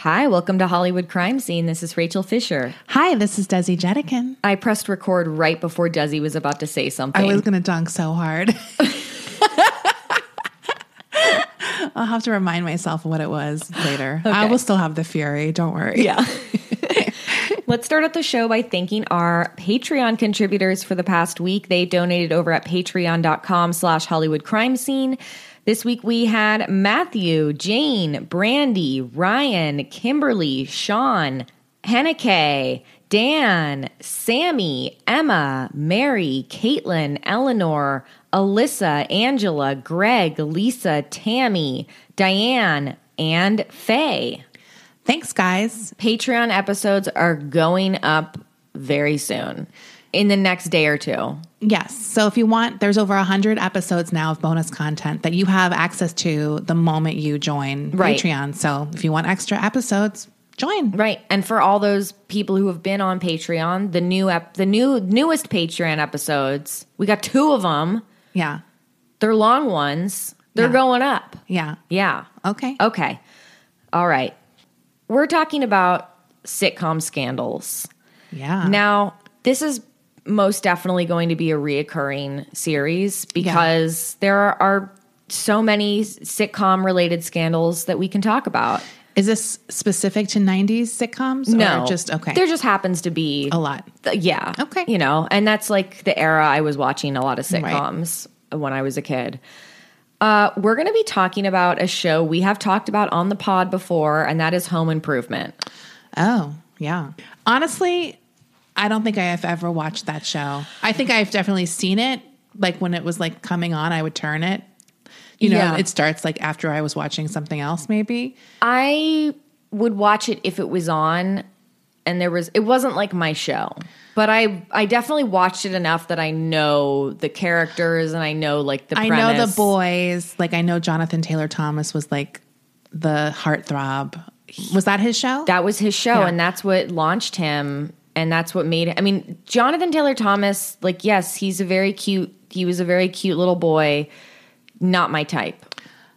Hi, welcome to Hollywood Crime Scene. This is Rachel Fisher. Hi, this is Desi Jedeikin. I pressed record right before Desi was about to say something. I was going to dunk so hard. I'll have to remind myself what it was later. I will still have the fury. Don't worry. Yeah. Let's start out the show by thanking our Patreon contributors for the past week. They donated over at patreon.com slash Hollywood Crime Scene. This week we had Matthew, Jane, Brandy, Ryan, Kimberly, Sean, Henneke, Dan, Sammy, Emma, Mary, Caitlin, Eleanor, Alyssa, Angela, Greg, Lisa, Tammy, Diane, and Faye. Thanks, guys. Patreon episodes are going up very soon in the next day or two. Yes. So if you want, there's over 100 episodes now of bonus content that you have access to the moment you join Right. Patreon. So if you want extra episodes, join. Right. And for all those people who have been on Patreon, the new ep- the new newest Patreon episodes, we got two of them. Yeah. They're long ones. They're Yeah. going up. Yeah. Yeah. Okay. Okay. All right. We're talking about sitcom scandals. Yeah. Now, this is most definitely going to be a reoccurring series because there are, are so many sitcom related scandals that we can talk about. is this specific to 90s sitcoms? No, Or just, okay. There just happens to be a lot. Th- yeah. Okay. You know, and that's like the era I was watching a lot of sitcoms when I was a kid. Uh, we're going to be talking about a show we have talked about on the pod before, and that is Home Improvement. Oh, yeah. Honestly, I don't think I have ever watched that show. I think I've definitely seen it. Like when it was like coming on, I would turn it. You know, Yeah. it starts like after I was watching something else, maybe. I would watch it if it was on, and there was. It wasn't like my show, but I I definitely watched it enough that I know the characters and I know like the. I know the boys. Like I know Jonathan Taylor Thomas was like the heartthrob. Was that his show? That was his show, Yeah. and that's what launched him, and that's what made. It. I mean, Jonathan Taylor Thomas. Like, yes, he's a very cute. He was a very cute little boy. Not my type.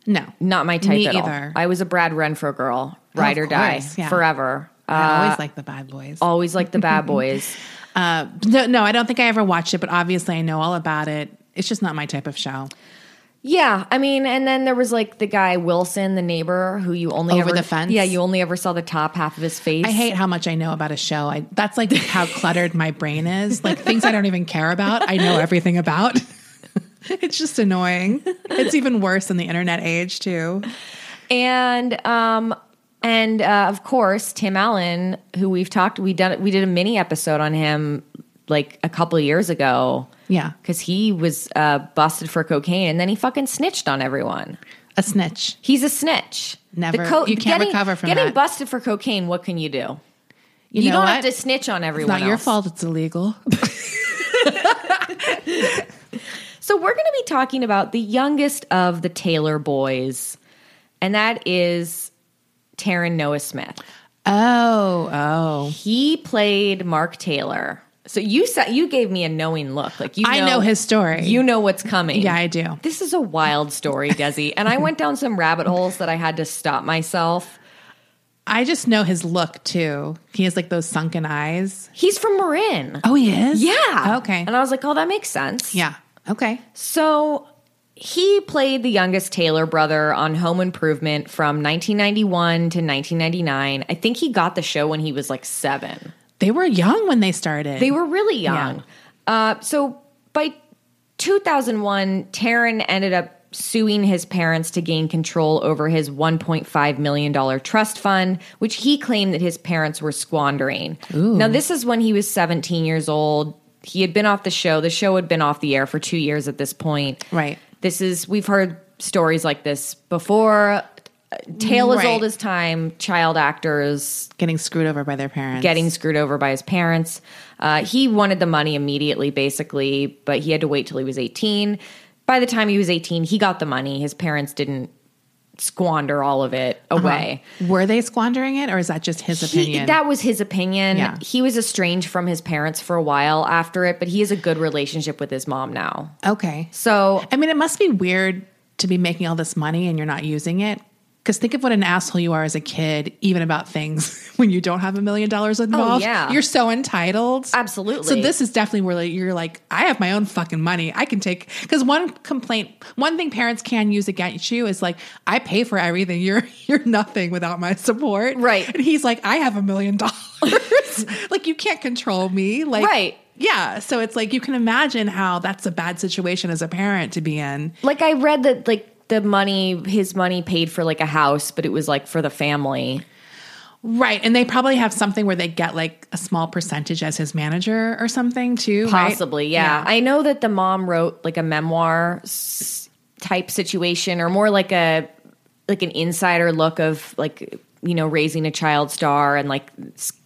no, Not my type Me at either. all. I was a Brad Renfro girl. Ride or die course, yeah. forever. Uh, I always like the bad boys. always like the bad boys. Uh, no, no, I don't think I ever watched it, but obviously I know all about it. It's just not my type of show. Yeah, I mean, and then there was like the guy Wilson, the neighbor, who you only Over ever, the fence? Yeah, you only ever saw the top half of his face. I hate how much I know about a show. I, that's like how cluttered my brain is. Like things I don't even care about, I know everything about. it's just annoying. It's even worse in the internet age too. And um and uh, of course Tim Allen, who we've talked, we done we did a mini episode on him like a couple of years ago Yeah, because he was uh, busted for cocaine and then he fucking snitched on everyone. a snitch. He's a snitch. Never- co- you can't getting, recover from getting that. busted for cocaine. What can you do? You, You, know don't what? have to snitch on It's everyone. not your fault. It's illegal. So we're going to be talking about the youngest of the Taylor boys, and that is Taran Noah Smith. oh, oh. He played Mark Taylor. So you said you gave me a knowing look, like you. I know his story. You know what's coming. Yeah, I do. This is a wild story, Desi, and I went down some rabbit holes that I had to stop myself. I just know his look too. He has like those sunken eyes. He's from Marin. Oh, he is. Yeah. Okay. And I was like, oh, that makes sense. Yeah. Okay. So he played the youngest Taylor brother on Home Improvement from 1991 to 1999. I think he got the show when he was like seven. They were young when they started. They were really young. Uh, so by 2001, Taran ended up suing his parents to gain control over his $1.5 million trust fund, which he claimed that his parents were squandering. Now, this is when he was 17 years old. He had been off the show. The show had been off the air for two years at this point. Right. This is, we've heard stories like this before. Tale as old as time, child actors getting screwed over by their parents. getting screwed over by his parents. Uh, he wanted the money immediately, basically, but he had to wait till he was 18. By the time he was 18, he got the money. His parents didn't squander all of it away. Were they squandering it, or is that just his He- opinion? that was his opinion. Yeah. He was estranged from his parents for a while after it, but he has a good relationship with his mom now. okay. So I mean, it must be weird to be making all this money and you're not using it. Because think of what an asshole you are as a kid, even about things when you don't have a million dollars oh, involved. Oh, yeah. You're so entitled. Absolutely. So this is definitely where like, you're like, I have my own fucking money. I can take because one complaint, one thing parents can use against you is like, I pay for everything. You're you're nothing without my support. Right. And he's like, I have a million dollars. like you can't control me. Like Right. Yeah. So it's like you can imagine how that's a bad situation as a parent to be in. Like I read that like the money his money paid for like a house, but it was like for the family. Right. And they probably have something where they get like a small percentage as his manager or something too. right? Possibly, yeah. I know that the mom wrote like a memoir s- type situation, or more like a like an insider look of like you know raising a child star and like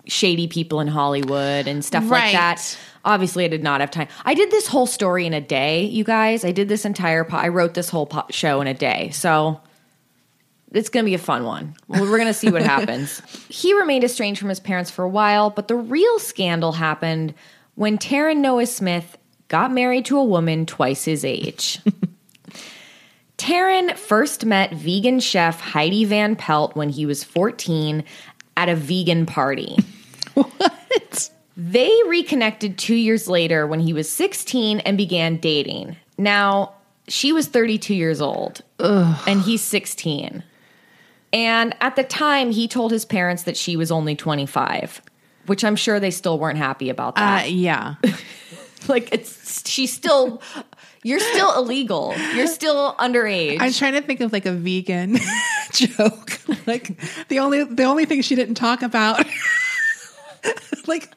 shady people in Hollywood and stuff like that. Obviously, I did not have time. I did this whole story in a day, you guys. I did this entire. Po- I wrote this whole po- show in a day, so it's going to be a fun one. We're going to see what happens. He remained estranged from his parents for a while, but the real scandal happened when Taran Noah Smith got married to a woman twice his age. Taran first met vegan chef Heidi Van Pelt when he was 14 at a vegan party. What? They reconnected two years later when he was 16 and began dating. Now, she was 32 years old and he's 16. And at the time, he told his parents that she was only 25, which I'm sure they still weren't happy about that. Uh, yeah. like, it's she's still, you're still illegal. You're still underage. I'm trying to think of like a vegan joke. Like the only the only thing she didn't talk about like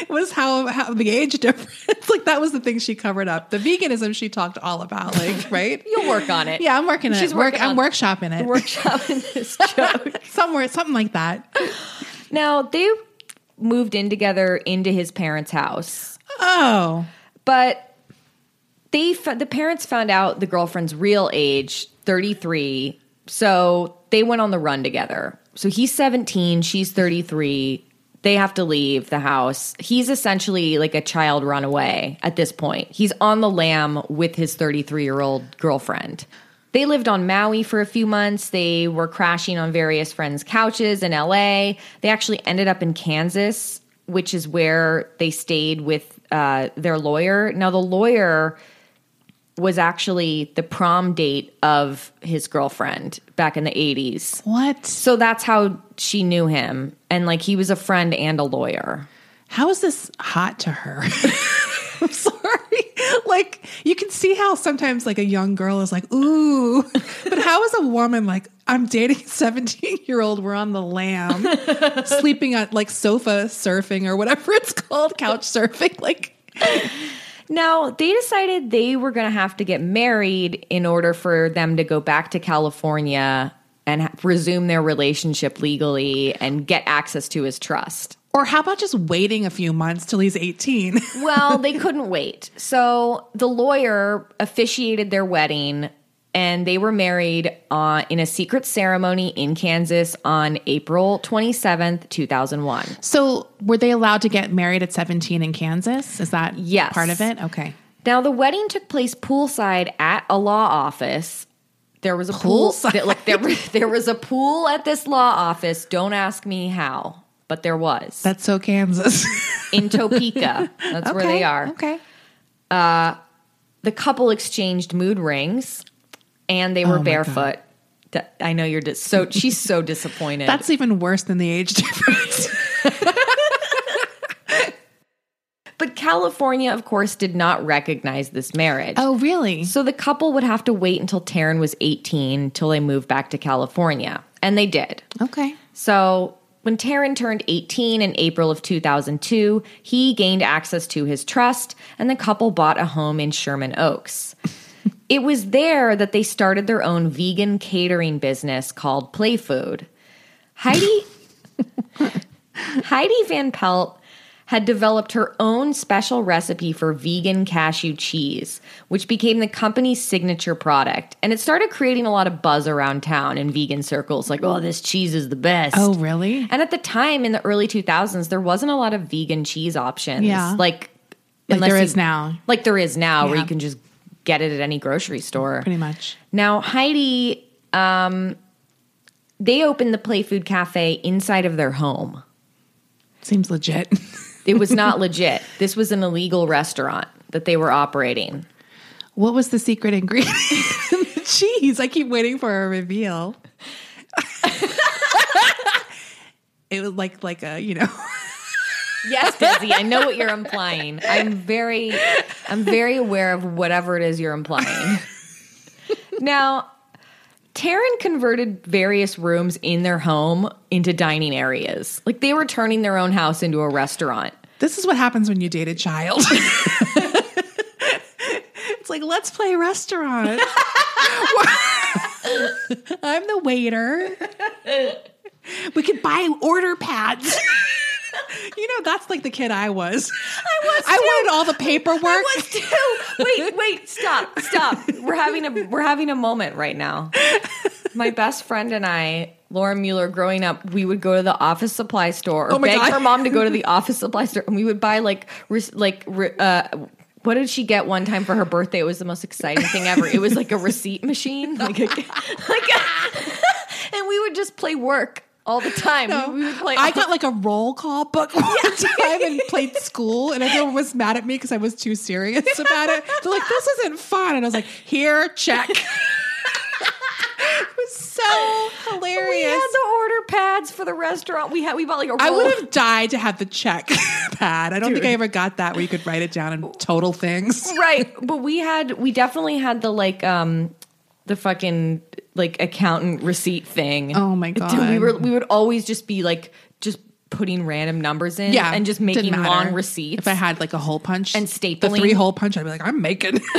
it was how how the age difference. Like that was the thing she covered up. The veganism she talked all about. Like right. You'll work on it. Yeah, I'm working on She's it. Work, working I'm on- workshopping it. Workshop in this joke. Somewhere, something like that. Now, they moved in together into his parents' house. Oh, But they the parents found out the girlfriend's real age, 33. So they went on the run together. So he's 17, she's 33. They have to leave the house. He's essentially like a child runaway at this point. He's on the lam with his 33 year old girlfriend. They lived on Maui for a few months. They were crashing on various friends' couches in LA. They actually ended up in Kansas, which is where they stayed with uh, their lawyer. Now, the lawyer was actually the prom date of his girlfriend back in the 80s. what? So that's how she knew him. And like he was a friend and a lawyer. How is this hot to her? I'm sorry. Like you can see how sometimes like a young girl is like, ooh, but how is a woman like, I'm dating a 17 year old, we're on the lam, sleeping on like sofa surfing or whatever it's called, couch surfing. Like, Now, they decided they were going to have to get married in order for them to go back to California and resume their relationship legally and get access to his trust. or how about just waiting a few months till he's 18? Well, they couldn't wait. So the lawyer officiated their wedding and they were married uh, in a secret ceremony in Kansas on April 27th, 2001. so were they allowed to get married at 17 in Kansas? Is that Yes. part of it? Okay. Now, the wedding took place poolside at a law office. There was a pool. Poolside? there- Look, there, there was a pool at this law office. Don't ask me how, but there was That's so Kansas. in Topeka. That's where they are. Okay. The couple exchanged mood rings, and they were Oh barefoot. That- I know you're dis- so. She's so disappointed. That's even worse than the age difference. but California, of course, did not recognize this marriage. oh, really? So the couple would have to wait until Taran was 18 until they moved back to California. And they did. Okay. So when Taran turned 18 in April of 2002, he gained access to his trust and the couple bought a home in Sherman Oaks. It was there that they started their own vegan catering business called Play Food. Heidi Heidi Van Pelt had developed her own special recipe for vegan cashew cheese, which became the company's signature product. And it started creating a lot of buzz around town in vegan circles like, oh, this cheese is the best. Oh, really? And at the time in the early 2000s, there wasn't a lot of vegan cheese options. Yeah. Like, Like unless there you- is now, Like there is now, where you can just get it at any grocery store. pretty much. Now, Heidi, um, they opened the Play Food Cafe inside of their home. Seems legit. It was not legit. This was an illegal restaurant that they were operating. What was the secret ingredient? the cheese. I keep waiting for a reveal. it was like like a you know. Yes, Desi, I know what you're implying. I'm very I'm very aware of whatever it is you're implying. Now, Taran converted various rooms in their home into dining areas. Like they were turning their own house into a restaurant. This is what happens when you date a child. it's like let's play restaurant. I'm the waiter. We could buy order pads. You know, that's like the kid I was. I was I wanted all the paperwork. I was too. Wait, wait, stop, stop. We're having a we're having a moment right now. My best friend and I, Laura Mueller, growing up, we would go to the office supply store or Oh my beg God. her mom to go to the office supply store, and we would buy like like uh, what did she get one time for her birthday? It was the most exciting thing ever. It was like a receipt machine, like a, like a, and we would just play work all the time. We, we would play. I got like a roll call book one time and played school, and everyone was mad at me because I was too serious about it. They're like, "This isn't fun," and I was like, "Here, check." it was so hilarious. we had the order pads for the restaurant. We had we bought like a. I roll- would have died to have the check pad. I don't think I ever got that where you could write it down and total things. right but we had we definitely had the like um the fucking like accountant receipt thing Oh my Dude, God. we were we would always just be like just putting random numbers in Yeah, and just didn't making matter. long receipts If I had like a hole punch And stapling the three hole punch, I'd be like, "I'm making."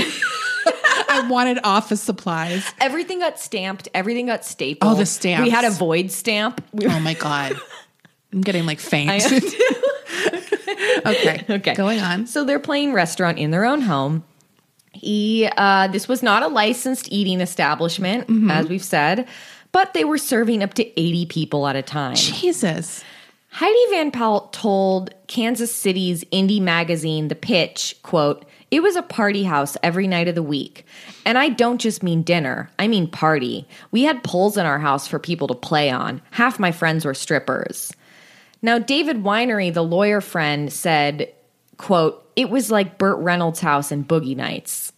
I wanted office supplies. everything got stamped everything got stapled Oh, the stamps. we had a void stamp Oh my god, I'm getting like faint. I am too. okay, Okay. going on. So they're playing restaurant in their own home. He, uh, this was not a licensed eating establishment, Mm-hmm. as we've said, but they were serving up to 80 people at a time. Jesus. Heidi Van Pelt told Kansas City's indie magazine The Pitch, quote, "It was a party house every night of the week. And I don't just mean dinner, I mean party. We had poles in our house for people to play on. Half my friends were strippers." Now, David Winery, the lawyer friend, said, quote, "It was like Burt Reynolds' house in Boogie Nights."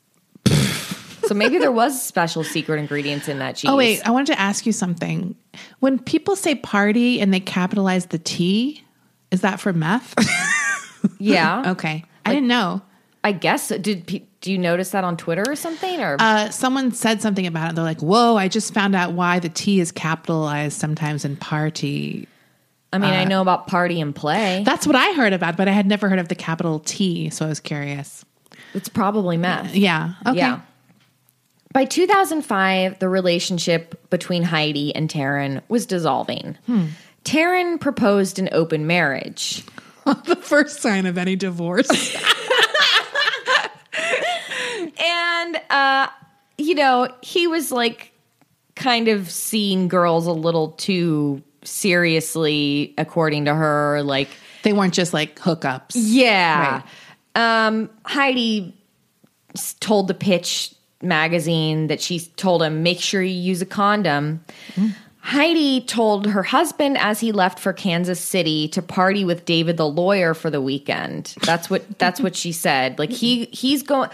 so maybe there was special secret ingredients in that cheese. Oh wait, I wanted to ask you something. When people say party and they capitalize the T, is that for meth? yeah. okay, I didn't know. I guess did do you notice that on Twitter or something or Uh, someone said something about it. They're like, "Whoa! I just found out why the T is capitalized sometimes in party." I mean, I know about party and play. That's what I heard about, but I had never heard of the capital T, so I was curious. It's probably meth. Yeah. Okay. Yeah. By 2005, the relationship between Heidi and Taran was dissolving. Taran proposed an open marriage. the first sign of any divorce. And, uh, you know, he was like kind of seeing girls a little too seriously, according to her. Like, they weren't just like hookups. Yeah. Um, Heidi told the Pitch magazine that she told him, make sure you use a condom. Heidi told her husband as he left for Kansas City to party with David the lawyer for the weekend. That's what that's what she said. Like he he's going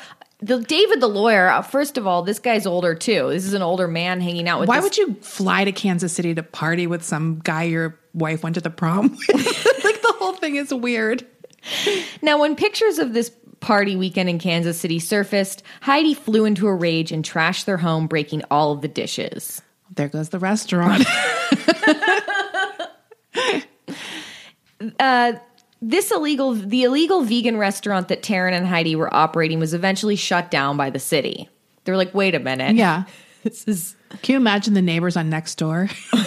the David the lawyer, uh, first of all, this guy's older too. This is an older man hanging out with Why this- would you fly to Kansas City to party with some guy your wife went to the prom with? like the whole thing is weird. Now, when pictures of this party weekend in Kansas City surfaced, Heidi flew into a rage and trashed their home, breaking all of the dishes. There goes the restaurant. This illegal, the illegal vegan restaurant that Taran and Heidi were operating was eventually shut down by the city. They were like, wait a minute. yeah. This is. Can you imagine the neighbors on next door?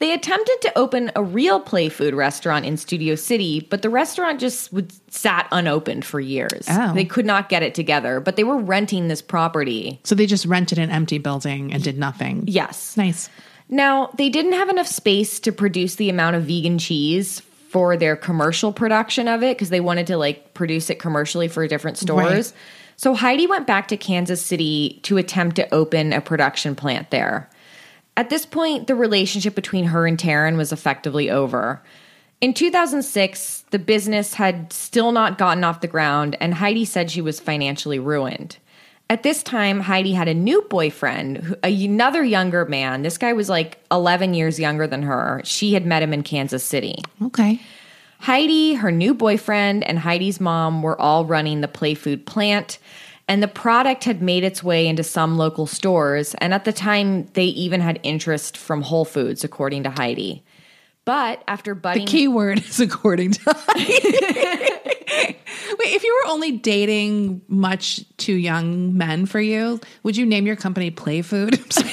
They attempted to open a real play food restaurant in Studio City, but the restaurant just would, sat unopened for years. Oh. They could not get it together, but they were renting this property. So they just rented an empty building and did nothing. Yes. Nice. Now, they didn't have enough space to produce the amount of vegan cheese for their commercial production of it because they wanted to like produce it commercially for different stores. So Heidi went back to Kansas City to attempt to open a production plant there. At this point, the relationship between her and Taran was effectively over. In 2006, the business had still not gotten off the ground, and Heidi said she was financially ruined. At this time, Heidi had a new boyfriend, another younger man. This guy was like 11 years younger than her. She had met him in Kansas City. Okay. Heidi, her new boyfriend, and Heidi's mom were all running the Play Food plant, and the product had made its way into some local stores. And at the time, they even had interest from Whole Foods, according to Heidi. But after budding, The key word is according to Wait, if you were only dating much too young men for you, would you name your company Play Food? I'm sorry.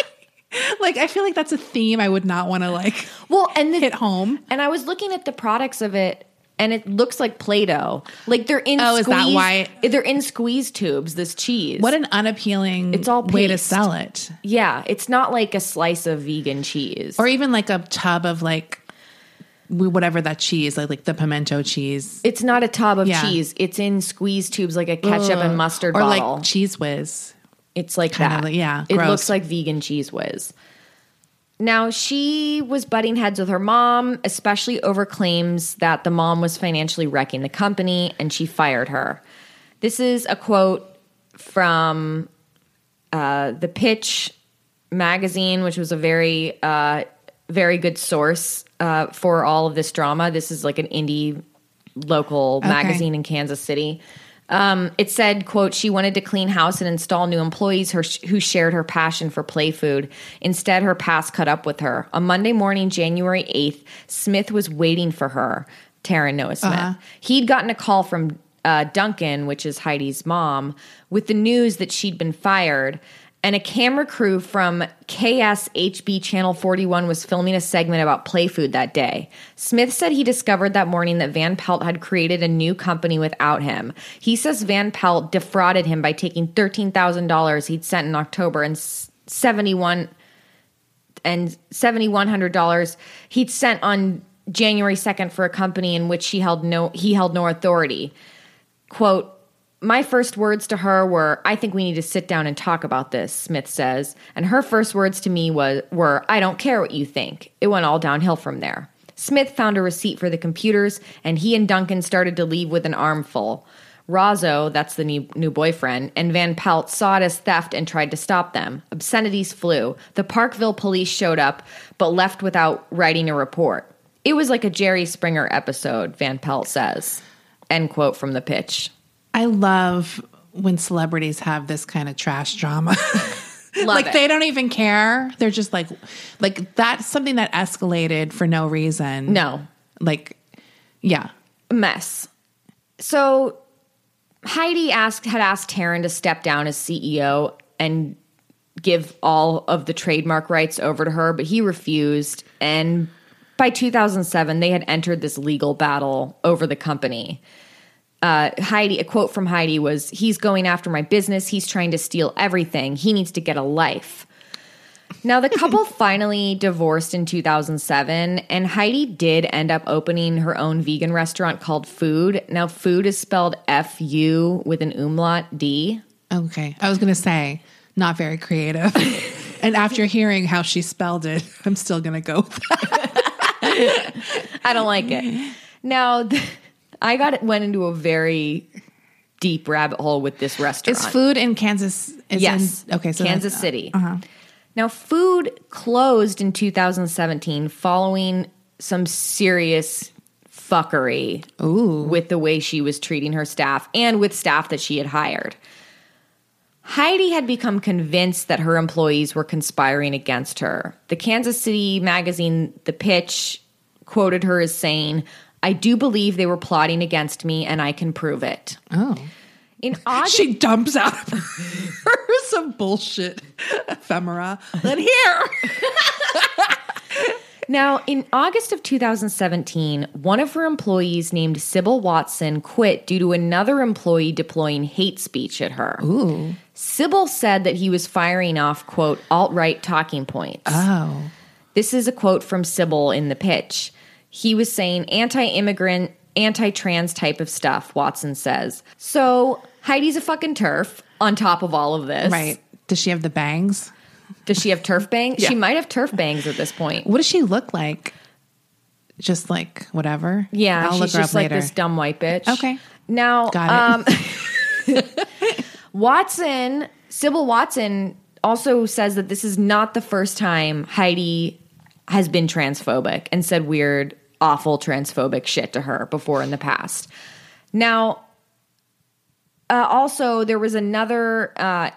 like I feel like that's a theme I would not want to like well, and the, hit home. and I was looking at the products of it. And it looks like Play-Doh. Like they're in Oh, is that squeeze- why- they're in squeeze tubes, this cheese. What an unappealing It's all way to sell it. yeah, it's not like a slice of vegan cheese. Or even like a tub of like whatever that cheese, like like the pimento cheese. It's not a tub of Yeah. cheese. It's in squeeze tubes like a ketchup and mustard or bottle. like Cheez Whiz. it's like kinda that. like- yeah, It gross. looks like vegan Cheez Whiz. Now she was butting heads with her mom, especially over claims that the mom was financially wrecking the company and she fired her. This is a quote from uh, the Pitch magazine, which was a very, uh, very good source uh, for all of this drama. This is like an indie local magazine in Kansas City. Um, it said, "quote She wanted to clean house and install new employees her, who shared her passion for play food. Instead, her past caught up with her. On Monday morning, January eighth, Smith was waiting for her. Taran Noah Smith. He'd gotten a call from uh, Duncan, which is Heidi's mom, with the news that she'd been fired." And a camera crew from KSHB Channel 41 was filming a segment about play food that day. Smith said he discovered that morning that Van Pelt had created a new company without him. He says Van Pelt defrauded him by taking $13,000 he'd sent in October and 71 and $7100 he'd sent on January 2nd for a company in which he held no he held no authority. Quote my first words to her were, I think we need to sit down and talk about this, Smith says. And her first words to me was, were, I don't care what you think. It went all downhill from there. Smith found a receipt for the computers, and he and Duncan started to leave with an armful. Razzo, that's the new, new boyfriend, and Van Pelt saw it as theft and tried to stop them. Obscenities flew. The Parkville police showed up, but left without writing a report. It was like a Jerry Springer episode, Van Pelt says. End quote from the pitch. I love when celebrities have this kind of trash drama. Like it. they don't even care. They're just like like that's something that escalated for no reason. No. Like yeah. A mess. So Heidi asked had asked Taran to step down as CEO and give all of the trademark rights over to her, but he refused. And by 2007, they had entered this legal battle over the company. Uh, Heidi, a quote from Heidi was, "He's going after my business. He's trying to steal everything. He needs to get a life." Now, the couple finally divorced in 2007, and Heidi did end up opening her own vegan restaurant called Food. Now, Food is spelled F U with an umlaut D. Okay. I was gonna say, not very creative. and after hearing how she spelled it, I'm still gonna go with that. I don't like it. Now, th- I got went into a very deep rabbit hole with this restaurant. Is food in Kansas is Yes. in, okay, so Kansas City. Uh-huh. Now, food closed in 2017 following some serious fuckery with the way she was treating her staff and with staff that she had hired. Heidi had become convinced that her employees were conspiring against her. The Kansas City magazine, The Pitch, quoted her as saying, I do believe they were plotting against me and I can prove it. Oh. In August, She dumps out of her some bullshit ephemera. Then here. Now, in August of 2017, one of her employees named Sybil Watson quit due to another employee deploying hate speech at her. Ooh. Sybil said that he was firing off, quote, alt right talking points. Oh. This is a quote from Sybil in the pitch. He was saying anti immigrant, anti trans type of stuff, Watson says. So Heidi's a fucking TERF on top of all of this. Right. Does she have the bangs? Does she have TERF bangs? Yeah. She might have TERF bangs at this point. What does she look like? Just like whatever. Yeah, I'll she's just like later. this dumb white bitch. Okay. Now, um, Watson, Sybil Watson also says that this is not the first time Heidi has been transphobic and said weird, awful transphobic shit to her before in the past. Now, uh, also there was another uh,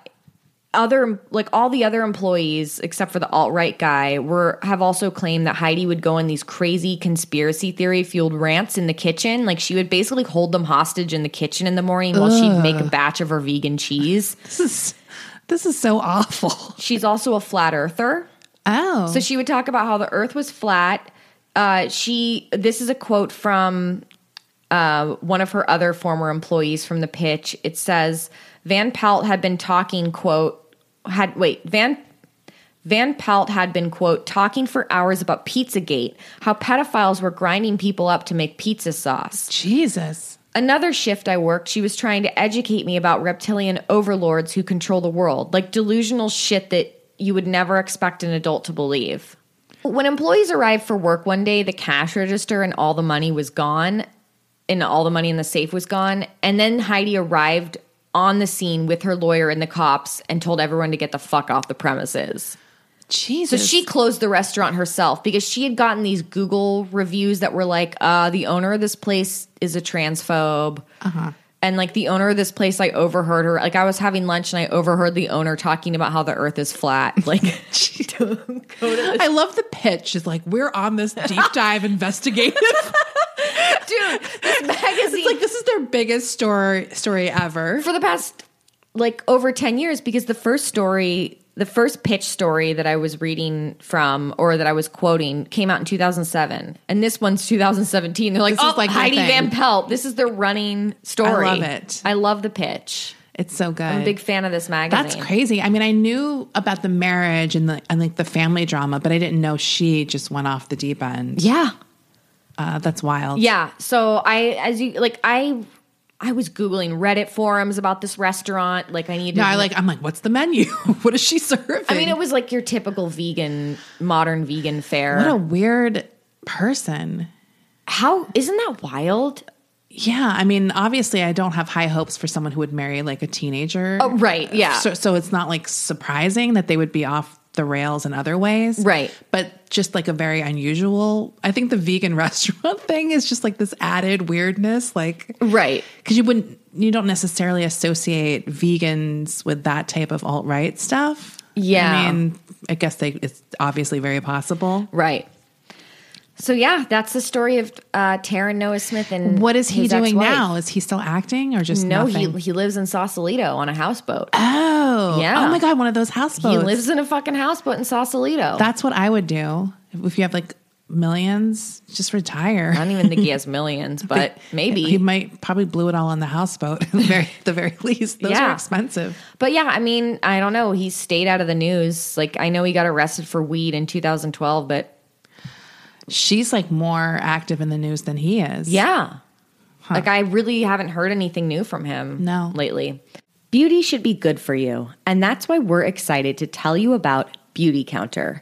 other like all the other employees except for the alt right guy were have also claimed that Heidi would go on these crazy conspiracy theory fueled rants in the kitchen. Like she would basically hold them hostage in the kitchen in the morning while she'd make a batch of her vegan cheese. This is this is so awful. She's also a flat earther. Oh. So she would talk about how the earth was flat. Uh, she this is a quote from uh, one of her other former employees from the pitch. It says Van Pelt had been talking quote had wait Van Van Pelt had been quote talking for hours about Pizzagate, how pedophiles were grinding people up to make pizza sauce. Jesus. Another shift I worked, she was trying to educate me about reptilian overlords who control the world, like delusional shit that you would never expect an adult to believe. When employees arrived for work one day, the cash register and all the money was gone, and all the money in the safe was gone. And then Heidi arrived on the scene with her lawyer and the cops and told everyone to get the fuck off the premises. Jesus. So she closed the restaurant herself because she had gotten these Google reviews that were like, uh, the owner of this place is a transphobe. Uh-huh. And like the owner of this place, I overheard her. Like I was having lunch and I overheard the owner talking about how the earth is flat. Like, don't go to this. I love the pitch. Is like we're on this deep dive investigative. Dude, this magazine. it's like this is their biggest story story ever. for the past like over 10 years because the first story the first pitch story that i was reading from or that i was quoting came out in 2007 and this one's 2017 they're like This is oh like heidi van pelt this is their running story I love it. i love the pitch It's so good. i'm a big fan of this magazine That's crazy. I mean, I knew about the marriage and the and like the family drama, but I didn't know she just went off the deep end. yeah Uh, that's wild. yeah so i as you like i i was googling reddit forums about this restaurant like i needed No, I like. I'm like, what's the menu? what is she serving? i mean it was like your typical vegan modern vegan fare what a weird person. how isn't that wild Yeah, I mean, obviously, I don't have high hopes for someone who would marry like a teenager. Oh, right, yeah. So, so it's not like surprising that they would be off the rails in other ways, Right. But just like a very unusual. I think the vegan restaurant thing is just like this added weirdness, like Right. because you wouldn't, you don't necessarily associate vegans with that type of alt right stuff. Yeah. I mean, I guess they it's obviously very possible. Right. So yeah, that's the story of uh, Taran Noah Smith and What is he doing ex-wife. now? Is he still acting or just No, nothing? he he lives in Sausalito on a houseboat. Oh, Yeah. Oh my god, one of those houseboats. he lives in a fucking houseboat in Sausalito. That's what I would do if you have like millions. Just retire. I don't even think he has millions, but maybe. he might probably blew it all on the houseboat. At the very, the very least, those Yeah. are expensive. But yeah, I mean, I don't know. He stayed out of the news. Like I know he got arrested for weed in 2012, but She's like more active in the news than he is. yeah. Like I really haven't heard anything new from him No. lately. Beauty should be good for you, and that's why we're excited to tell you about Beautycounter.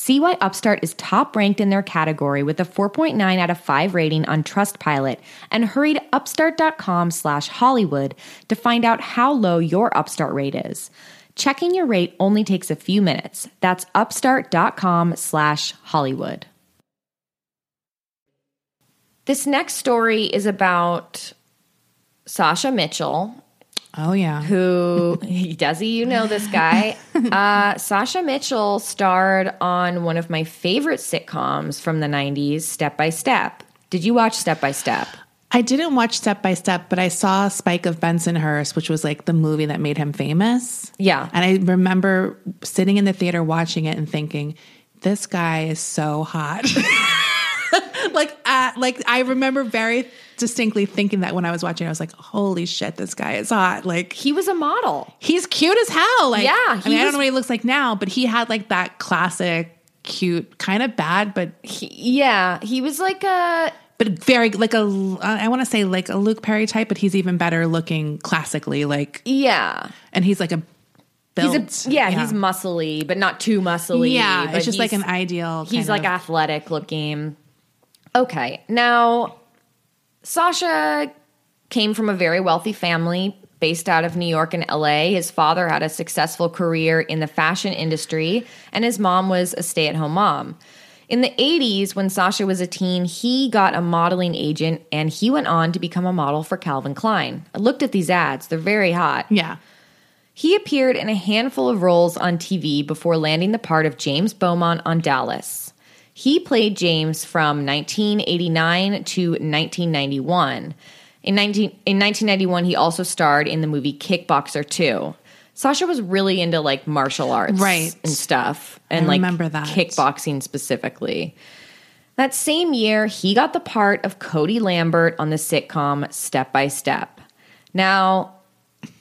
See why Upstart is top ranked in their category with a 4.9 out of 5 rating on Trustpilot and hurry to upstart.com slash Hollywood to find out how low your Upstart rate is. Checking your rate only takes a few minutes. That's upstart.com slash Hollywood. This next story is about Sasha Mitchell, Oh yeah. who does he you know this guy uh, sasha mitchell starred on one of my favorite sitcoms from the 90s step by step did you watch step by step I didn't watch Step by Step, but I saw Spike of Bensonhurst, which was like the movie that made him famous. Yeah. And I remember sitting in the theater watching it and thinking, this guy is so hot. like, uh, like I remember very distinctly thinking that when I was watching, I was like, holy shit, this guy is hot. Like, he was a model he's cute as hell. Like, Yeah, I mean, I don't know what he looks like now, but he had like that classic, cute, kind of bad, but He- yeah he was like a but very like a I want to say like a Luke Perry type, but he's even better looking classically. Like, yeah and he's like a he's a yeah, he's muscly but not too muscly yeah. but It's just like an ideal. he's like of- athletic looking okay now sasha came from a very wealthy family based out of new york and la his father had a successful career in the fashion industry and his mom was a stay-at-home mom. In the 80s when sasha was a teen he got a modeling agent and he went on to become a model for calvin klein. I looked at these ads. They're very hot. Yeah. he appeared in a handful of roles on TV before landing the part of James Beaumont on Dallas. He played James from 1989 to 1991. In, 19, in 1991, he also starred in the movie Kickboxer 2. Sasha was really into like martial arts Right. and stuff and I like remember that. kickboxing specifically. That same year, he got the part of Cody Lambert on the sitcom Step by Step. Now,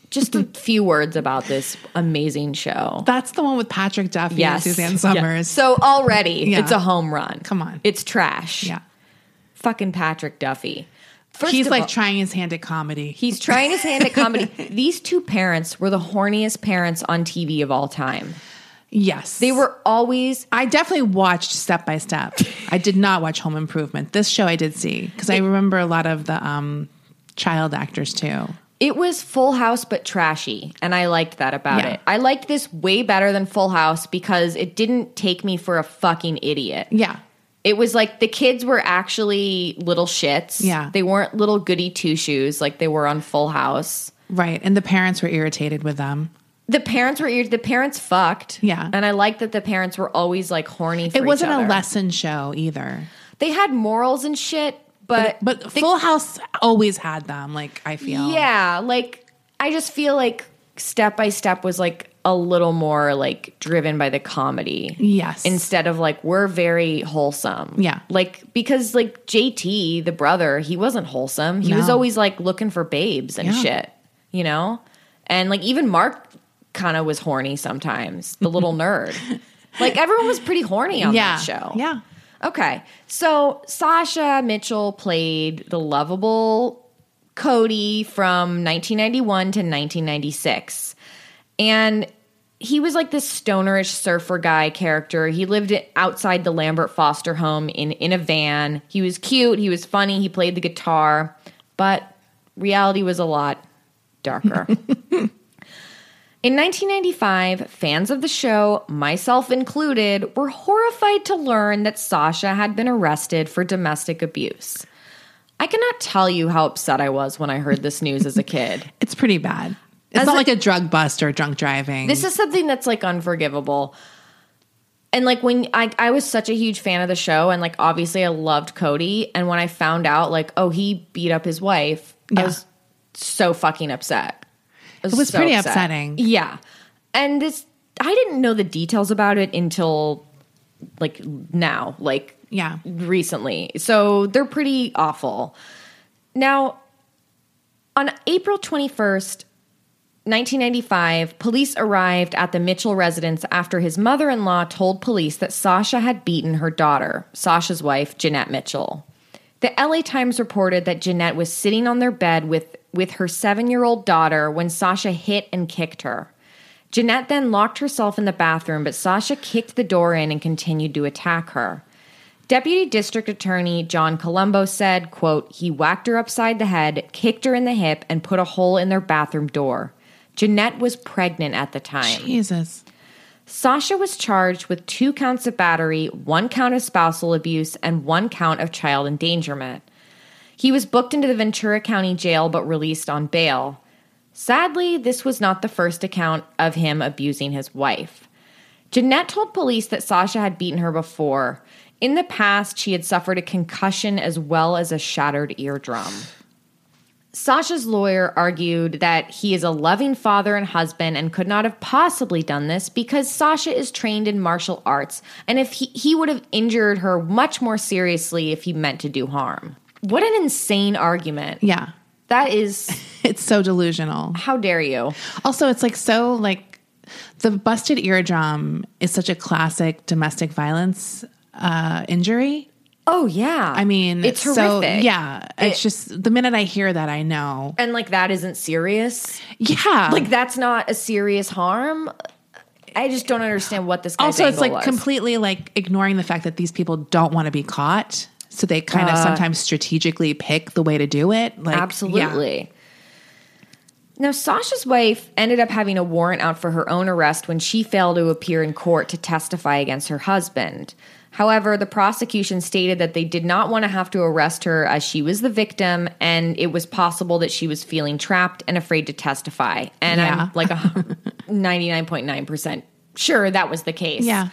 just a few words about this amazing show. That's the one with Patrick Duffy and Suzanne Yeah. Somers. So already, Yeah. it's a home run. Come on. It's trash. yeah. Fucking Patrick Duffy. First he's like all- trying his hand at comedy. He's trying his hand at comedy. These two parents were the horniest parents on TV of all time. yes. They were always I definitely watched Step by Step. I did not watch Home Improvement. This show I did see because I remember a lot of the um, child actors too. It was Full House, but trashy. And I liked that about Yeah. it. I liked this way better than Full House because it didn't take me for a fucking idiot. Yeah. It was like the kids were actually little shits. Yeah. They weren't little goody two shoes like they were on Full House. Right. And the parents were irritated with them. The parents were the parents fucked. Yeah. And I liked that the parents were always like horny It wasn't a lesson show either. They had morals and shit, but But they- Full House always had them, like I feel. Yeah, like I just feel like Step by Step was like a little more like driven by the comedy. Yes. Instead of like we're very wholesome. Yeah. Like because like JT, the brother, he wasn't wholesome. He was always like looking for babes and Yeah. shit, you know? And like even Mark kind of was horny sometimes, the little nerd. Like everyone was pretty horny on yeah. that show. Yeah. Okay. So Sasha Mitchell played the lovable Cody from 1991 to 1996. And he was like this stonerish surfer guy character. He lived outside the Lambert Foster home in, in a van. He was cute. He was funny. He played the guitar. But reality was a lot darker. In 1995, fans of the show, myself included, were horrified to learn that Sasha had been arrested for domestic abuse. I cannot tell you how upset I was when I heard this news as a kid. It's pretty bad. It's As not a- like a drug bust or drunk driving. This is something that's like unforgivable. And like when I I was such a huge fan of the show and like obviously I loved Cody and when I found out like oh he beat up his wife I was so fucking upset. I It was so pretty upset. upsetting. Yeah. And this I didn't know the details about it until like now, like yeah. recently. So they're pretty awful. Now, on April 21st, 1995, police arrived at the Mitchell residence after his mother in law told police that Sasha had beaten her daughter, Sasha's wife, Jeanette Mitchell. The LA Times reported that Jeanette was sitting on their bed with, with her seven year old daughter when Sasha hit and kicked her. Jeanette then locked herself in the bathroom, but Sasha kicked the door in and continued to attack her. Deputy District Attorney John Colombo said, quote, he whacked her upside the head, kicked her in the hip, and put a hole in their bathroom door. Jeanette was pregnant at the time. Jesus. Sasha was charged with two counts of battery, one count of spousal abuse, and one count of child endangerment. He was booked into the Ventura County Jail but released on bail. Sadly, this was not the first account of him abusing his wife. Jeanette told police that Sasha had beaten her before. In the past, she had suffered a concussion as well as a shattered eardrum. Sasha's lawyer argued that he is a loving father and husband and could not have possibly done this because Sasha is trained in martial arts and if he, he would have injured her much more seriously if he meant to do harm. What an insane argument. Yeah. That is It's so delusional. how dare you? Also, it's like so like the busted eardrum is such a classic domestic violence uh, injury. Oh yeah. I mean, it's so, horrific. yeah, it's It- just the minute I hear that, I know. And like that isn't serious. Yeah, Like that's not a serious harm. I just don't understand what this also it's like was. completely like ignoring the fact that these people don't want to be caught, so they kind of Uh, sometimes strategically pick the way to do it. Like, yeah. Absolutely. Now, Sasha's wife ended up having a warrant out for her own arrest when she failed to appear in court to testify against her husband. However, the prosecution stated that they did not want to have to arrest her as she was the victim and it was possible that she was feeling trapped and afraid to testify. And Yeah. I'm like 99.9% sure that was the case. yeah.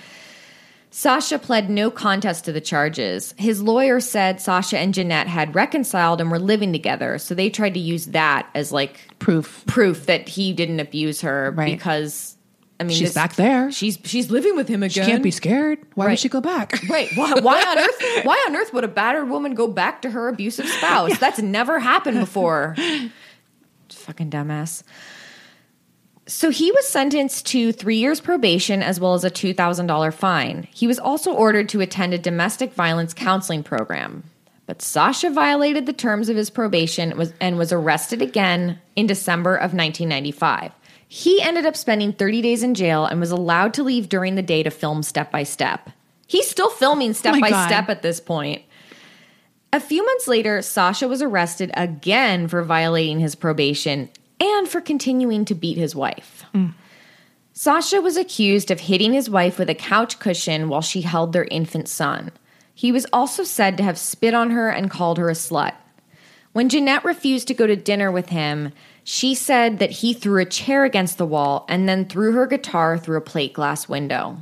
Sasha pled no contest to the charges. His lawyer said Sasha and Jeanette had reconciled and were living together, so they tried to use that as like Proof. proof that he didn't abuse her Right. because I mean She's this- back there. She's she's living with him again. She can't be scared. Why Right. would she go back? Right. Why, why on earth why on earth would a battered woman go back to her abusive spouse? That's never happened before. Fucking dumbass. So he was sentenced to three years probation as well as a $2,000 fine. He was also ordered to attend a domestic violence counseling program. But Sasha violated the terms of his probation and was, and was arrested again in December of 1995. He ended up spending 30 days in jail and was allowed to leave during the day to film step by step. He's still filming oh step my by God. step at this point. A few months later, Sasha was arrested again for violating his probation and for continuing to beat his wife. Mm. Sasha was accused of hitting his wife with a couch cushion while she held their infant son. He was also said to have spit on her and called her a slut. When Jeanette refused to go to dinner with him, she said that he threw a chair against the wall and then threw her guitar through a plate glass window.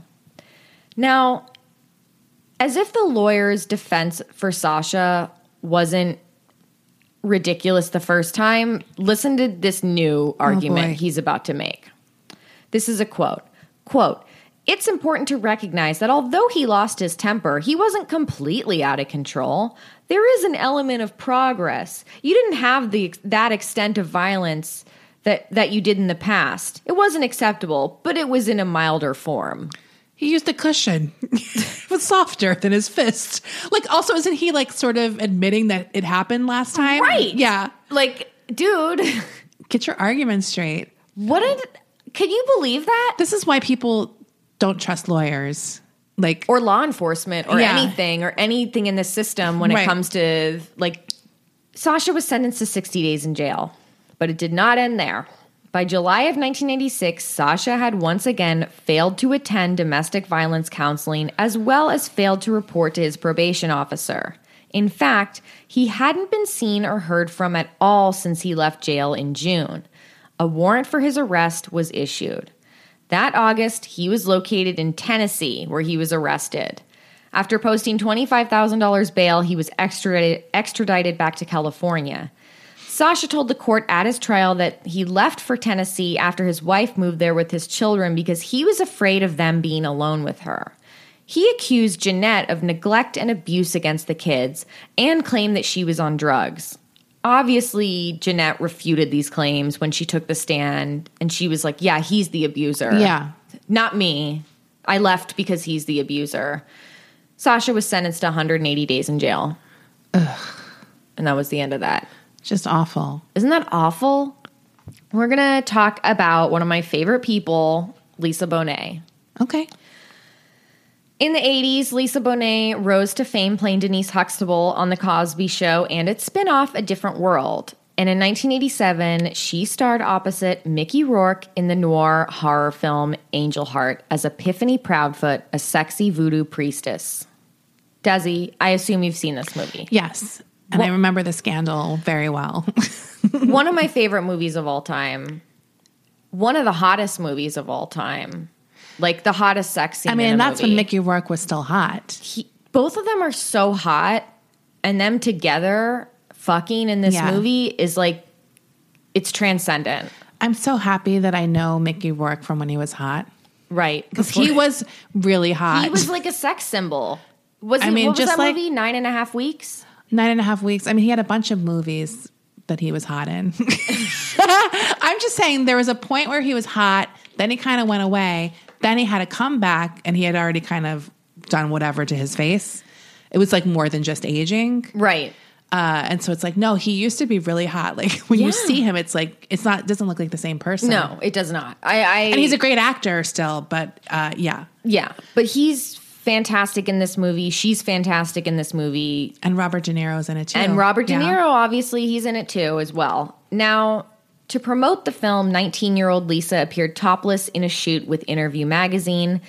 Now, as if the lawyer's defense for Sasha wasn't ridiculous the first time, listen to this new oh, argument boy. he's about to make. This is a quote. Quote, it's important to recognize that although he lost his temper, he wasn't completely out of control. There is an element of progress. You didn't have the that extent of violence that that you did in the past. It wasn't acceptable, but it was in a milder form. He used a cushion. it was softer than his fist. Like, also, isn't he like sort of admitting that it happened last time? Right. Yeah. Like, dude, Get your argument straight. what did can you believe that? This is why people don't trust lawyers. Like, or law enforcement or Yeah. anything or anything in the system when it comes to like Sasha was sentenced to 60 days in jail, but it did not end there. By July of 1996, Sasha had once again failed to attend domestic violence counseling as well as failed to report to his probation officer. In fact, he hadn't been seen or heard from at all since he left jail in June. a warrant for his arrest was issued. That August, he was located in Tennessee, where he was arrested. After posting $25,000 bail, he was extradited, extradited back to California. Sasha told the court at his trial that he left for Tennessee after his wife moved there with his children because he was afraid of them being alone with her. He accused Jeanette of neglect and abuse against the kids and claimed that she was on drugs. Obviously, Jeanette refuted these claims when she took the stand and she was like, Yeah, he's the abuser. Yeah. Not me. I left because he's the abuser. Sasha was sentenced to 180 days in jail. And that was the end of that. Just awful. Isn't that awful? We're going to talk about one of my favorite people, Lisa Bonet. Okay. In the 80s, Lisa Bonet rose to fame playing Denise Huxtable on The Cosby Show and its spin off, A Different World. And in 1987, she starred opposite Mickey Rourke in the noir horror film Angel Heart as Epiphany Proudfoot, a sexy voodoo priestess. Desi, I assume you've seen this movie. Yes. And I remember the scandal very well. One of my favorite movies of all time. One of the hottest movies of all time. Like the hottest sex scene. I mean, that's movie. when Mickey Rourke was still hot. he, both of them are so hot and them together fucking in this Yeah. movie is like it's transcendent I'm so happy that I know Mickey Rourke from when he was hot. right Because he was really hot. he was like a sex symbol was I he mean, what was just that like- movie nine and a half weeks nine and a half weeks. I mean, he had a bunch of movies that he was hot in. I'm just saying there was a point where he was hot, then he kind of went away, then he had a comeback, and he had already kind of done whatever to his face. It was like more than just aging. right Uh, and so it's like, no, he used to be really hot. Like when Yeah. you see him, it's like, it's not, doesn't look like the same person. no it does not i i And he's a great actor still, but uh, yeah. yeah but he's fantastic in this movie she's fantastic in this movie And Robert De Niro's in it too. And Robert De Yeah. Niro, obviously, he's in it too, as well. Now, to promote the film, 19 year old Lisa appeared topless in a shoot with Interview magazine.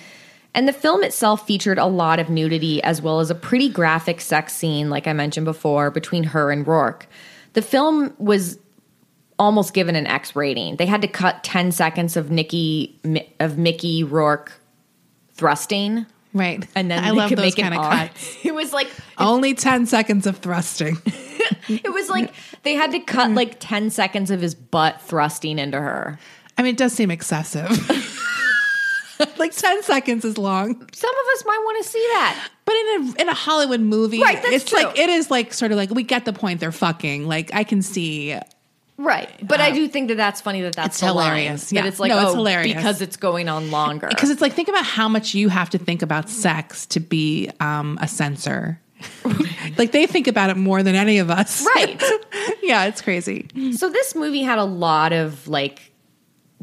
And the film itself featured a lot of nudity as well as a pretty graphic sex scene, like I mentioned before, between her and Rourke. The film was almost given an X rating. They had to cut 10 seconds of Nikki of Mickey Rourke thrusting, Right. and then I love could those make it kind of cuts. It was like Only 10 seconds of thrusting. It was like they had to cut mm. like 10 seconds of his butt thrusting into her. I mean, it does seem excessive. like 10 seconds is long. Some of us might want to see that. But in a in a Hollywood movie, Right, it's true. like it is like sort of like we get the point they're fucking. Like I can see Right. But I do think that that's funny that that's It's line. hilarious. Yeah. it's like, No, it's oh, hilarious. because it's going on longer. because it's like think about how much you have to think about sex to be um, a censor. like they think about it more than any of us. Right. yeah, it's crazy. So this movie had a lot of like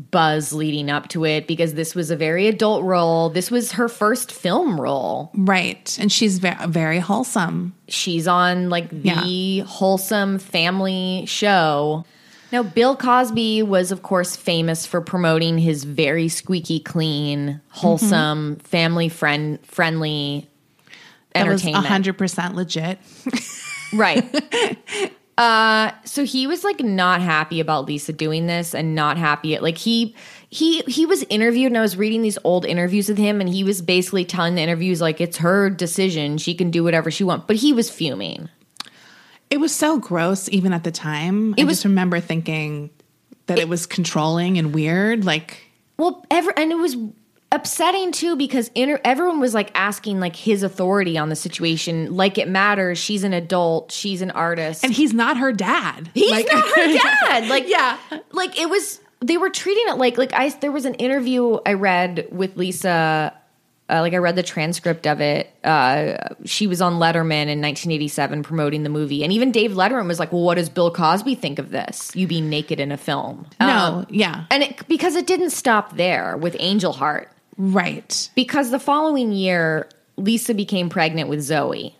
buzz leading up to it because this was a very adult role. This was her first film role. Right. And she's ve- very wholesome. She's on like the wholesome family show. Now, Bill Cosby was, of course, famous for promoting his very squeaky clean, wholesome, family friend friendly entertainment. 100% legit. Right. uh so he was like not happy about Lisa doing this and not happy at like he he he was interviewed and I was reading these old interviews with him and he was basically telling the interviews like it's her decision, she can do whatever she wants, but he was fuming. It was so gross even at the time. I was- just remember thinking that it was controlling and weird. Like Well, ever and it was upsetting too because inter- everyone was like asking like his authority on the situation, like it matters. She's an adult, she's an artist, and he's not her dad. he's Like- not her dad. Like Yeah. like it was. They were treating it like like I. There was an interview I read with Lisa. Uh, like I read the transcript of it. Uh, she was on Letterman in 1987 promoting the movie, and even Dave Letterman was like, "Well, what does Bill Cosby think of this? You being naked in a film?" No, Um, yeah. and it, because it didn't stop there with Angel Heart Right. because the following year Lisa became pregnant with Zoe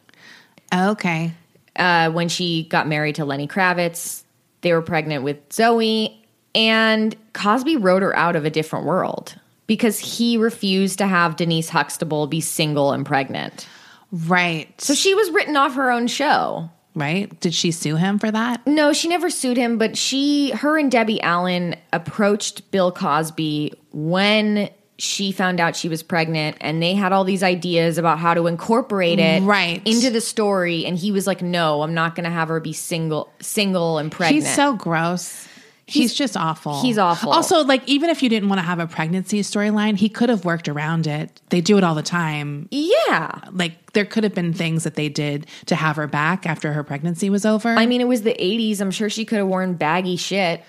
Okay. uh, when she got married to Lenny Kravitz. They were pregnant with Zoe, and Cosby wrote her out of a different world because he refused to have Denise Huxtable be single and pregnant. Right. So she was written off her own show. right? Did she sue him for that? No, she never sued him, but she, her and Debbie Allen approached Bill Cosby when she found out she was pregnant and they had all these ideas about how to incorporate it Right. into the story and he was like no i'm not going to have her be single single and pregnant He's so gross. He's, just awful. he's awful. Also, like, even if you didn't want to have a pregnancy storyline, he could have worked around it. They do it all the time. yeah Like, there could have been things that they did to have her back after her pregnancy was over. i mean it was the 80s i'm sure she could have worn baggy shit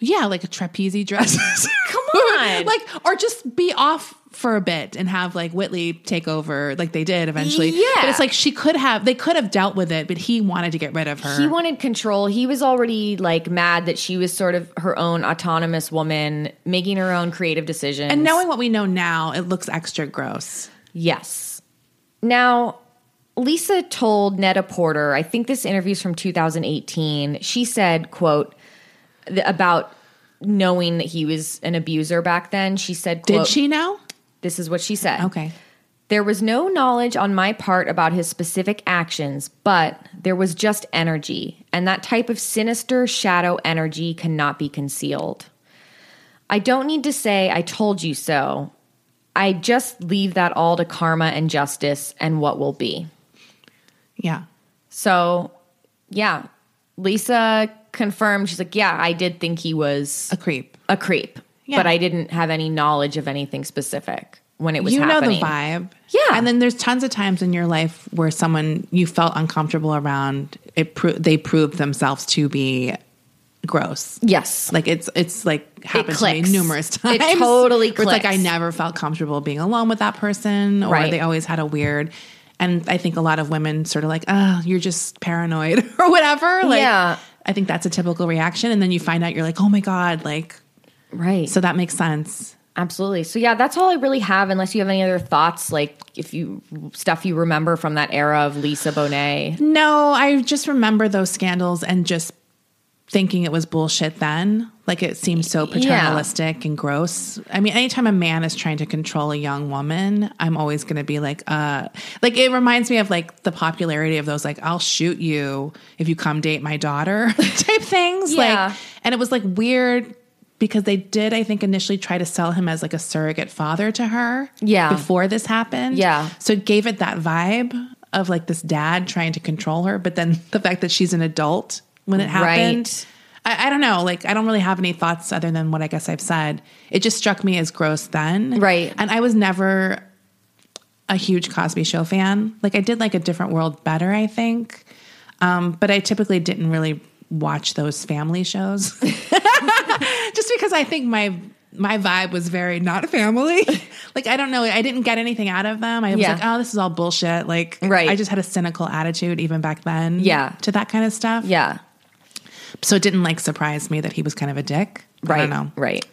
yeah, like a trapeze dresses. Come on. like, or just be off for a bit and have like Whitley take over, like they did eventually. Yeah. But it's like she could have, they could have dealt with it, but he wanted to get rid of her. he wanted control he was already like mad that she was sort of her own autonomous woman making her own creative decisions and knowing what we know now, it looks extra gross. Yes. Now, Lisa told Net-a-Porter, I think this interview's from 2018. She said, quote, about knowing that he was an abuser back then. She said, Did she know? This is what she said. Okay. There was no knowledge on my part about his specific actions, but there was just energy, and that type of sinister shadow energy cannot be concealed. I don't need to say, I told you so. I just leave that all to karma and justice and what will be. Yeah. So, yeah, Lisa confirmed, she's like, yeah, I did think he was A creep. a creep, Yeah. but I didn't have any knowledge of anything specific when it was you happening. know the vibe. Yeah. And then there's tons of times in your life where someone you felt uncomfortable around, it pro- they proved themselves to be gross. Yes. Like it's it's like happened to me clicks. numerous It times. totally where It's like I never felt comfortable being alone with that person, or Right. they always had a weird. And I think a lot of women sort of like, oh, you're just paranoid or whatever. Like, Yeah. I think that's a typical reaction. And then you find out you're like, oh my god, like Right. so that makes sense. Absolutely. So yeah, that's all I really have unless you have any other thoughts like if you stuff you remember from that era of Lisa Bonet. No, I just remember those scandals and just thinking it was bullshit then. Like it seemed so paternalistic and gross. I mean, anytime a man is trying to control a young woman, I'm always going to be like, uh, like it reminds me of like the popularity of those, like, I'll shoot you if you come date my daughter type things. Yeah. Like, and it was like weird because they did, I think, initially try to sell him as like a surrogate father to her. Yeah. Before this happened. Yeah. So it gave it that vibe of like this dad trying to control her, but then the fact that she's an adult when it happened. Right. I, I don't know. Like, I don't really have any thoughts other than what I guess I've said. It just struck me as gross then. Right. And I was never a huge Cosby Show fan. Like, I did like A Different World better, I think. Um, but I typically didn't really watch those family shows just because I think my my vibe was very not a family. like I don't know, I didn't get anything out of them. I was Yeah. like, oh, this is all bullshit. Like, Right. I just had a cynical attitude even back then. Yeah. to that kind of stuff. Yeah. So it didn't like surprise me that he was kind of a dick. I Right. don't know. Right.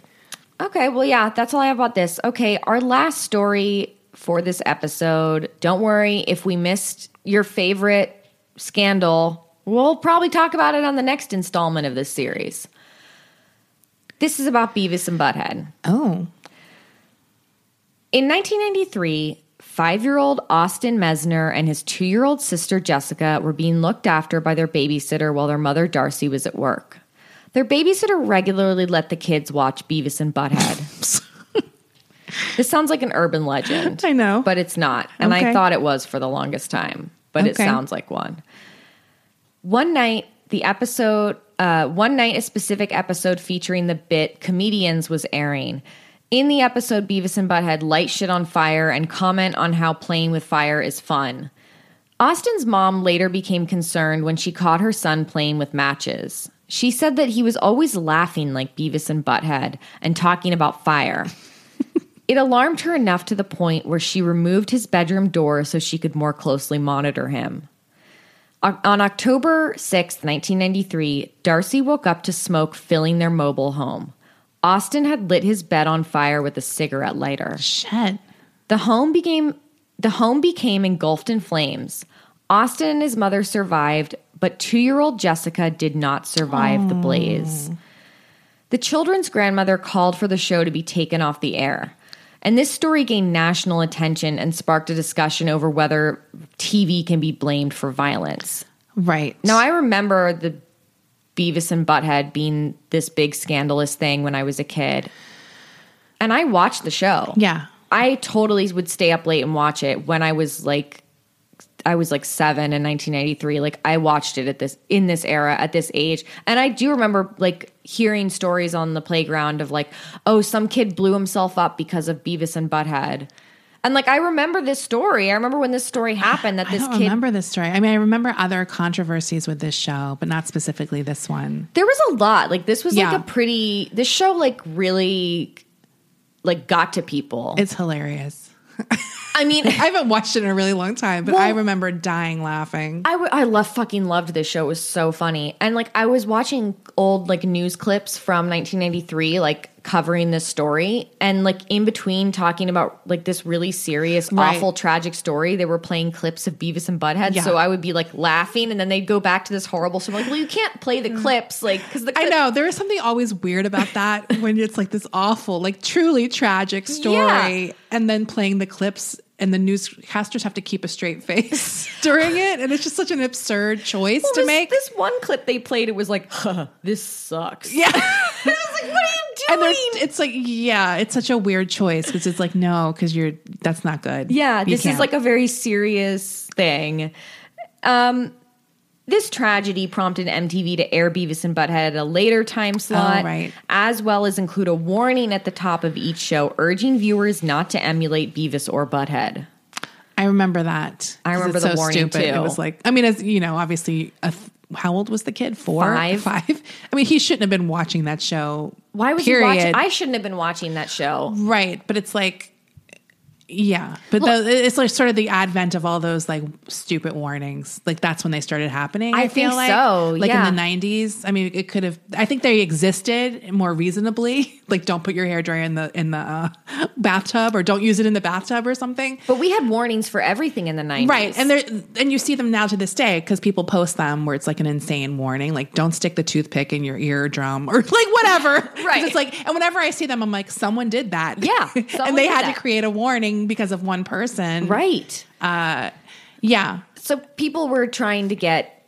Okay. Well, yeah, that's all I have about this. Okay. Our last story for this episode. Don't worry if we missed your favorite scandal. We'll probably talk about it on the next installment of this series. This is about Beavis and Butthead. Oh, In 1993, five year old Austin Mesner and his two year old sister Jessica were being looked after by their babysitter while their mother Darcy was at work. Their babysitter regularly let the kids watch Beavis and Butthead. this sounds like an urban legend. I know. But it's not. And I thought it was for the longest time, but it sounds like one. One night, the episode, uh, one night, a specific episode featuring the bit comedians was airing. In the episode, Beavis and Butthead light shit on fire and comment on how playing with fire is fun. Austin's mom later became concerned when she caught her son playing with matches. She said that he was always laughing like Beavis and Butthead and talking about fire. it alarmed her enough to the point where she removed his bedroom door so she could more closely monitor him. On October 6th, 1993, Darcy woke up to smoke filling their mobile home. Austin had lit his bed on fire with a cigarette lighter. shit. The home became the home became engulfed in flames. Austin and his mother survived, but 2-year-old Jessica did not survive the oh. blaze. The children's grandmother called for the show to be taken off the air. And this story gained national attention and sparked a discussion over whether TV can be blamed for violence. Right. Now I remember the Beavis and Butthead being this big scandalous thing when I was a kid. And I watched the show. Yeah. I totally would stay up late and watch it when I was like I was like 7 in 1993. Like I watched it at this in this era at this age. And I do remember like hearing stories on the playground of like, oh, some kid blew himself up because of Beavis and Butthead. And like I remember this story. I remember when this story happened that I this don't kid remember this story. I mean, I remember other controversies with this show, but not specifically this one. There was a lot. Like this was Yeah. like a pretty this show like really like got to people. It's hilarious. I mean, I haven't watched it in a really long time, but I remember dying laughing. I, w- I love fucking loved this show. It was so funny. And like I was watching old like news clips from 1993 like covering this story and like in between talking about like this really serious Right. awful tragic story they were playing clips of Beavis and Butthead Yeah. so I would be like laughing and then they'd go back to this horrible story like well you can't play the mm. clips like cuz the I know there is something always weird about that when it's like this awful, like truly tragic story, Yeah. and then playing the clips, and the newscasters have to keep a straight face during it, and it's just such an absurd choice Well, to this, make. this one clip they played it was like huh, this sucks. yeah, I was like what are you and there's, it's like yeah, it's such a weird choice because it's like no, because you're that's not good. Yeah, this is like a very serious thing. Um, this tragedy prompted MTV to air Beavis and Butthead at a later time slot, Oh, right. as well as include a warning at the top of each show urging viewers not to emulate Beavis or Butthead. I remember that. I remember the so warning, stupid. too. It was like I mean, as you know, obviously, a th- how old was the kid? Four, Five. five. I mean, he shouldn't have been watching that show. Why was period. he watching? I shouldn't have been watching that show. Right, but it's like, yeah, but Well- the, it's like sort of the advent of all those like stupid warnings. Like that's when they started happening. I feel think like. so, Like yeah. in the '90s. I mean, it could have. I think they existed more reasonably. Like, don't put your hair dryer in the in the uh, bathtub, or don't use it in the bathtub, or something. But we had warnings for everything in the 90s. Right, and there, and you see them now to this day because people post them where it's like an insane warning, like don't stick the toothpick in your eardrum or like whatever. Right. It's like, and whenever I see them, I'm like, someone did that. Yeah, and they had that. to create a warning because of one person. right. Uh, Yeah. So people were trying to get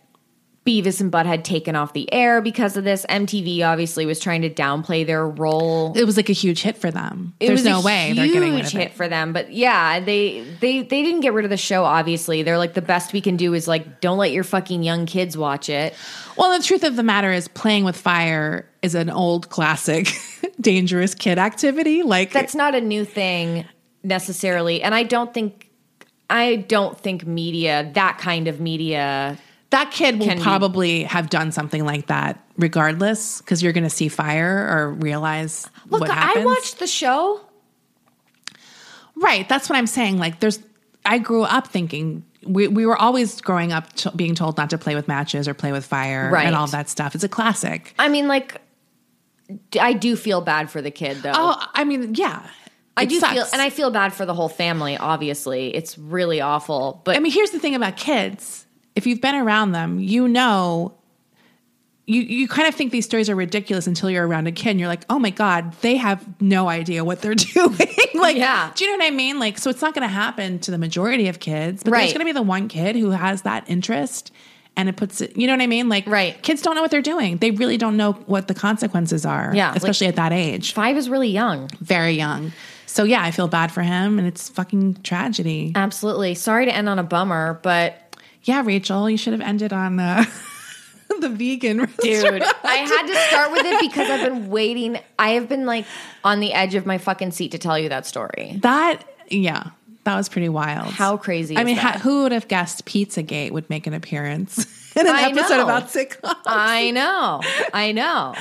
Beavis and Butthead taken off the air because of this. MTV obviously was trying to downplay their role. It was like a huge hit for them. It There's was no way they're getting rid huge of hit it. for them, but yeah, they they they didn't get rid of the show. Obviously, they're like the best we can do is like don't let your fucking young kids watch it. Well, the truth of the matter is, playing with fire is an old classic, dangerous kid activity. Like That's not a new thing necessarily, and I don't think I don't think media that kind of media. that kid will can be- probably have done something like that regardless because you're going to see fire or realize Look, I watched the show. right. That's what I'm saying. Like there's, I grew up thinking we, we were always growing up t- being told not to play with matches or play with fire Right. and all that stuff. It's a classic. I mean, like, I do feel bad for the kid though. Oh, I mean, yeah. I It do sucks. feel, and I feel bad for the whole family. Obviously, it's really awful. But I mean, here's the thing about kids. If you've been around them, you know you you kind of think these stories are ridiculous until you're around a kid and you're like, "Oh my god, they have no idea what they're doing." like, Yeah. do you know what I mean? Like, so it's not going to happen to the majority of kids, but Right. there's going to be the one kid who has that interest and it puts it, you know what I mean? Like, Right. kids don't know what they're doing. They really don't know what the consequences are. Yeah, like- Especially at that age. five is really young. Very young. So yeah, I feel bad for him and it's fucking tragedy. Absolutely. Sorry to end on a bummer, but Yeah, Rachel, you should have ended on uh, the vegan dude, I had to start with it because I've been waiting. I have been like on the edge of my fucking seat to tell you that story. That yeah, that was pretty wild. How crazy I mean, ha- who would have guessed Pizzagate would make an appearance in an I episode know. about sitcoms I know. I know.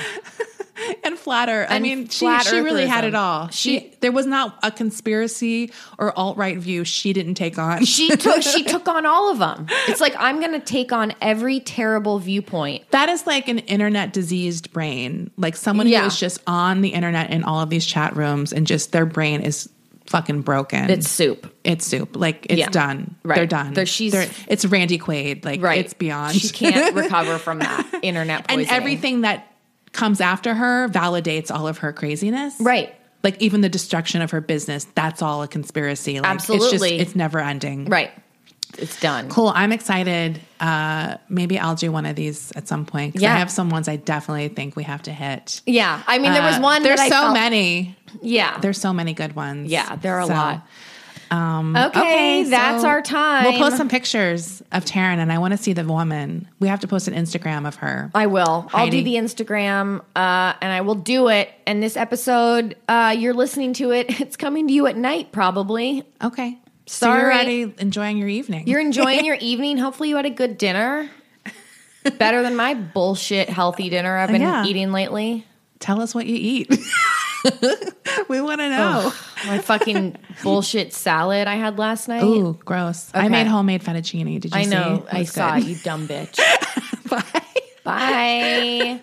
and flatter? I mean, she, she really had it all. She, She- there was not a conspiracy or alt right view she didn't take on. She took she took on all of them. It's like I'm going to take on every terrible viewpoint. that is like an internet diseased brain, like someone Yeah. who is just on the internet in all of these chat rooms and just their brain is fucking broken. It's soup. it's soup. Like it's Yeah. done. Right. They're done. There- she's- They're- it's Randy Quaid. Like Right. it's beyond. She can't recover from that internet and everything that comes after her validates all of her craziness. Right. Like even the destruction of her business, that's all a conspiracy. Like it's Absolutely. just it's never ending. Right. it's done. Cool. I'm excited. Uh, maybe I'll do one of these at some point. Yeah. I have some ones I definitely think we have to hit. Yeah, I mean, there was Uh, one. There's that I so felt- many. Yeah, There's so many good ones. yeah, there are a So, lot. Um, Okay, that's so our time. We'll post some pictures of Taran, and I want to see the woman. We have to post an Instagram of her. I will. I'll do the Instagram, uh, and I will do it. And this episode, uh, you're listening to it. It's coming to you at night, probably. Okay. So Sorry. you're already enjoying your evening. You're enjoying your evening. Hopefully, you had a good dinner. Better than my bullshit healthy dinner I've been Yeah. eating lately. Tell us what you eat. we want to know. My fucking bullshit salad I had last night. Ooh, gross. I made homemade fettuccine. Did you I know. I was saw it, you dumb bitch. Bye. Bye.